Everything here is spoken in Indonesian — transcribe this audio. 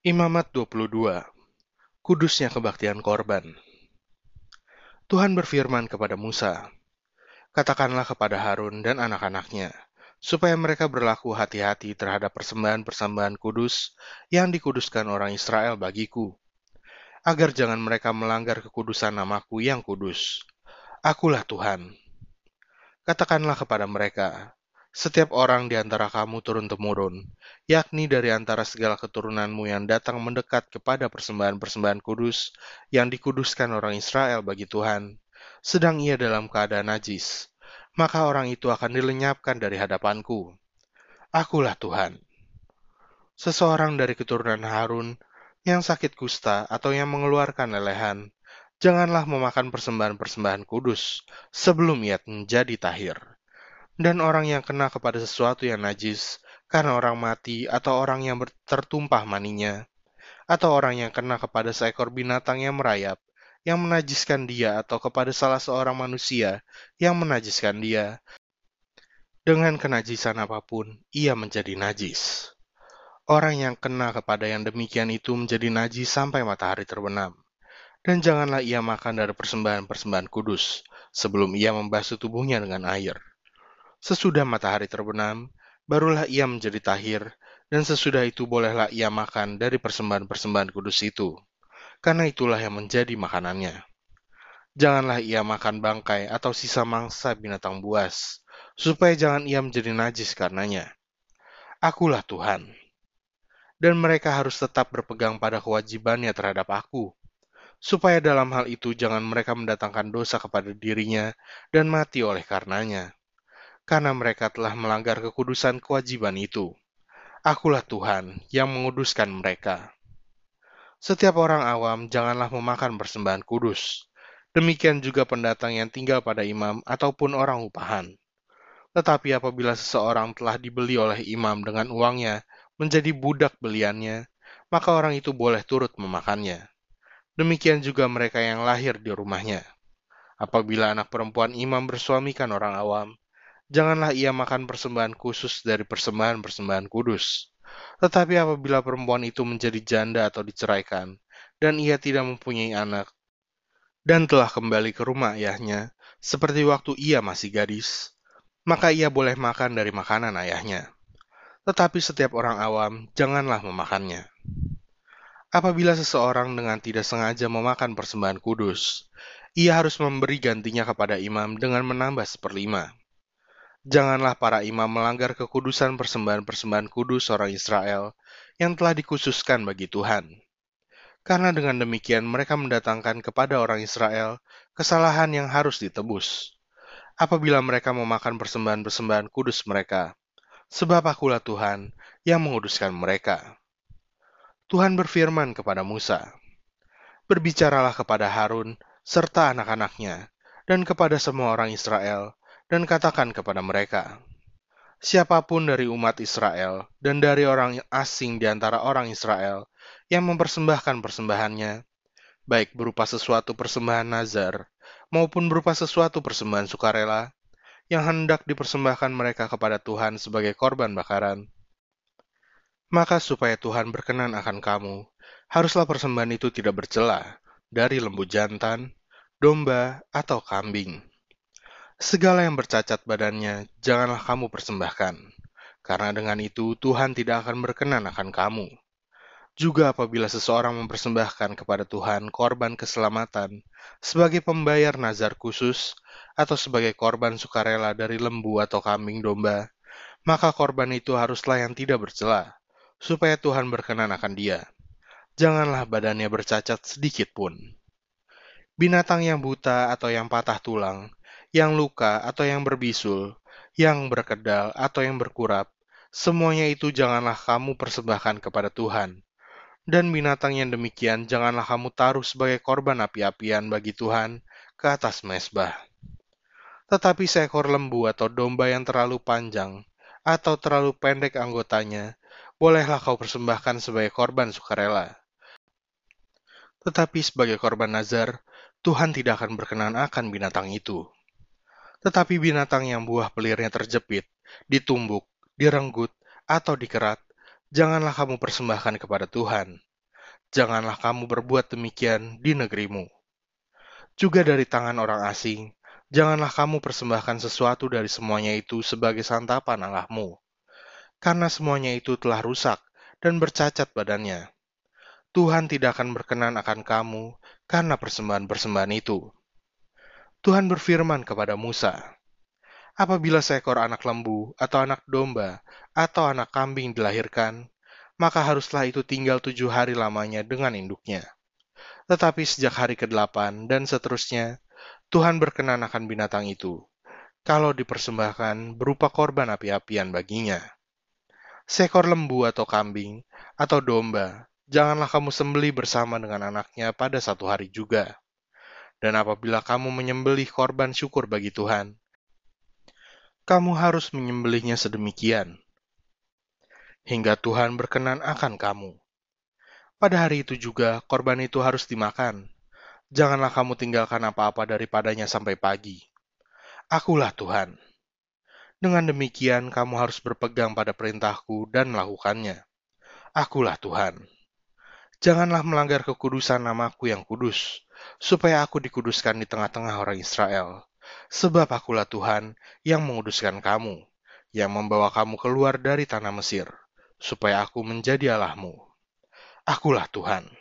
Imamat 22 Kudusnya kebaktian korban Tuhan berfirman kepada Musa, Katakanlah kepada Harun dan anak-anaknya, supaya mereka berlaku hati-hati terhadap persembahan-persembahan kudus yang dikuduskan orang Israel bagiku, agar jangan mereka melanggar kekudusan namaku yang kudus. Akulah Tuhan. Katakanlah kepada mereka, setiap orang di antara kamu turun-temurun, yakni dari antara segala keturunanmu yang datang mendekat kepada persembahan-persembahan kudus yang dikuduskan orang Israel bagi Tuhan, sedang ia dalam keadaan najis, maka orang itu akan dilenyapkan dari hadapanku. Akulah Tuhan. Seseorang dari keturunan Harun yang sakit kusta atau yang mengeluarkan lelehan, janganlah memakan persembahan-persembahan kudus sebelum ia menjadi tahir dan orang yang kena kepada sesuatu yang najis, karena orang mati atau orang yang tertumpah maninya, atau orang yang kena kepada seekor binatang yang merayap, yang menajiskan dia, atau kepada salah seorang manusia yang menajiskan dia, dengan kenajisan apa pun, ia menjadi najis. Orang yang kena kepada yang demikian itu menjadi najis sampai matahari terbenam. Dan janganlah ia makan dari persembahan-persembahan kudus, sebelum ia membasuh tubuhnya dengan air Sesudah matahari terbenam, barulah ia menjadi tahir, dan sesudah itu bolehlah ia makan dari persembahan-persembahan kudus itu, karena itulah yang menjadi makanannya. Janganlah ia makan bangkai atau sisa mangsa binatang buas, supaya jangan ia menjadi najis karenanya. Akulah Tuhan. Dan mereka harus tetap berpegang pada kewajibannya terhadap aku, supaya dalam hal itu jangan mereka mendatangkan dosa kepada dirinya dan mati oleh karenanya karena mereka telah melanggar kekudusan kewajiban itu. Akulah Tuhan yang menguduskan mereka. Setiap orang awam janganlah memakan persembahan kudus. Demikian juga pendatang yang tinggal pada imam ataupun orang upahan. Tetapi apabila seseorang telah dibeli oleh imam dengan uangnya menjadi budak beliannya, maka orang itu boleh turut memakannya. Demikian juga mereka yang lahir di rumahnya. Apabila anak perempuan imam bersuamikan orang awam, janganlah ia makan persembahan khusus dari persembahan-persembahan kudus. Tetapi apabila perempuan itu menjadi janda atau diceraikan, dan ia tidak mempunyai anak, dan telah kembali ke rumah ayahnya, seperti waktu ia masih gadis, maka ia boleh makan dari makanan ayahnya. Tetapi setiap orang awam janganlah memakannya. Apabila seseorang dengan tidak sengaja memakan persembahan kudus, ia harus memberi gantinya kepada imam dengan menambah seperlima Janganlah para imam melanggar kekudusan persembahan-persembahan kudus orang Israel yang telah dikhususkan bagi Tuhan. Karena dengan demikian mereka mendatangkan kepada orang Israel kesalahan yang harus ditebus. Apabila mereka memakan persembahan-persembahan kudus mereka, sebab akulah Tuhan yang menguduskan mereka. Tuhan berfirman kepada Musa, Berbicaralah kepada Harun serta anak-anaknya, dan kepada semua orang Israel, dan katakan kepada mereka, Siapa pun dari umat Israel dan dari orang asing di antara orang Israel yang mempersembahkan persembahannya, baik berupa sesuatu persembahan nazar maupun berupa sesuatu persembahan sukarela, yang hendak dipersembahkan mereka kepada Tuhan sebagai korban bakaran, maka supaya Tuhan berkenan akan kamu, haruslah persembahan itu tidak bercela dari lembu jantan, domba, atau kambing Segala yang bercacat badannya, janganlah kamu persembahkan, karena dengan itu Tuhan tidak akan berkenan akan kamu. Juga apabila seseorang mempersembahkan kepada Tuhan korban keselamatan sebagai pembayar nazar khusus atau sebagai korban sukarela dari lembu atau kambing domba, maka korban itu haruslah yang tidak bercela, supaya Tuhan berkenan akan dia. Janganlah badannya bercacat sedikit pun. Binatang yang buta atau yang patah tulang, yang luka atau yang berbisul, yang berkedal atau yang berkurap, semuanya itu janganlah kamu persembahkan kepada Tuhan. Dan binatang yang demikian janganlah kamu taruh sebagai korban api-apian bagi Tuhan ke atas mesbah. Tetapi seekor lembu atau domba yang terlalu panjang atau terlalu pendek anggotanya, bolehlah kau persembahkan sebagai korban sukarela. Tetapi sebagai korban nazar, Tuhan tidak akan berkenan akan binatang itu. Tetapi binatang yang buah pelirnya terjepit, ditumbuk, direnggut, atau dikerat, janganlah kamu persembahkan kepada Tuhan. janganlah kamu berbuat demikian di negerimu. Juga dari tangan orang asing, janganlah kamu persembahkan sesuatu dari semuanya itu sebagai santapan Allahmu, karena semuanya itu telah rusak dan bercacat badannya. Tuhan tidak akan berkenan akan kamu karena persembahan-persembahan itu. Tuhan berfirman kepada Musa, Apabila seekor anak lembu atau anak domba atau anak kambing dilahirkan, maka haruslah itu tinggal tujuh hari lamanya dengan induknya. Tetapi sejak hari ke-8 dan seterusnya, Tuhan berkenan akan binatang itu, kalau dipersembahkan berupa korban api-apian baginya. Seekor lembu atau kambing atau domba, janganlah kamu sembeli bersama dengan anaknya pada satu hari juga dan apabila kamu menyembelih korban syukur bagi Tuhan, kamu harus menyembelihnya sedemikian, hingga Tuhan berkenan akan kamu. Pada hari itu juga korban itu harus dimakan. Janganlah kamu tinggalkan apa-apa daripadanya sampai pagi. Akulah Tuhan. Dengan demikian kamu harus berpegang pada perintahku dan melakukannya. Akulah Tuhan. Janganlah melanggar kekudusan namaku yang kudus, supaya aku dikuduskan di tengah-tengah orang Israel. Sebab akulah Tuhan yang menguduskan kamu, yang membawa kamu keluar dari tanah Mesir, supaya aku menjadi Allahmu. Akulah Tuhan.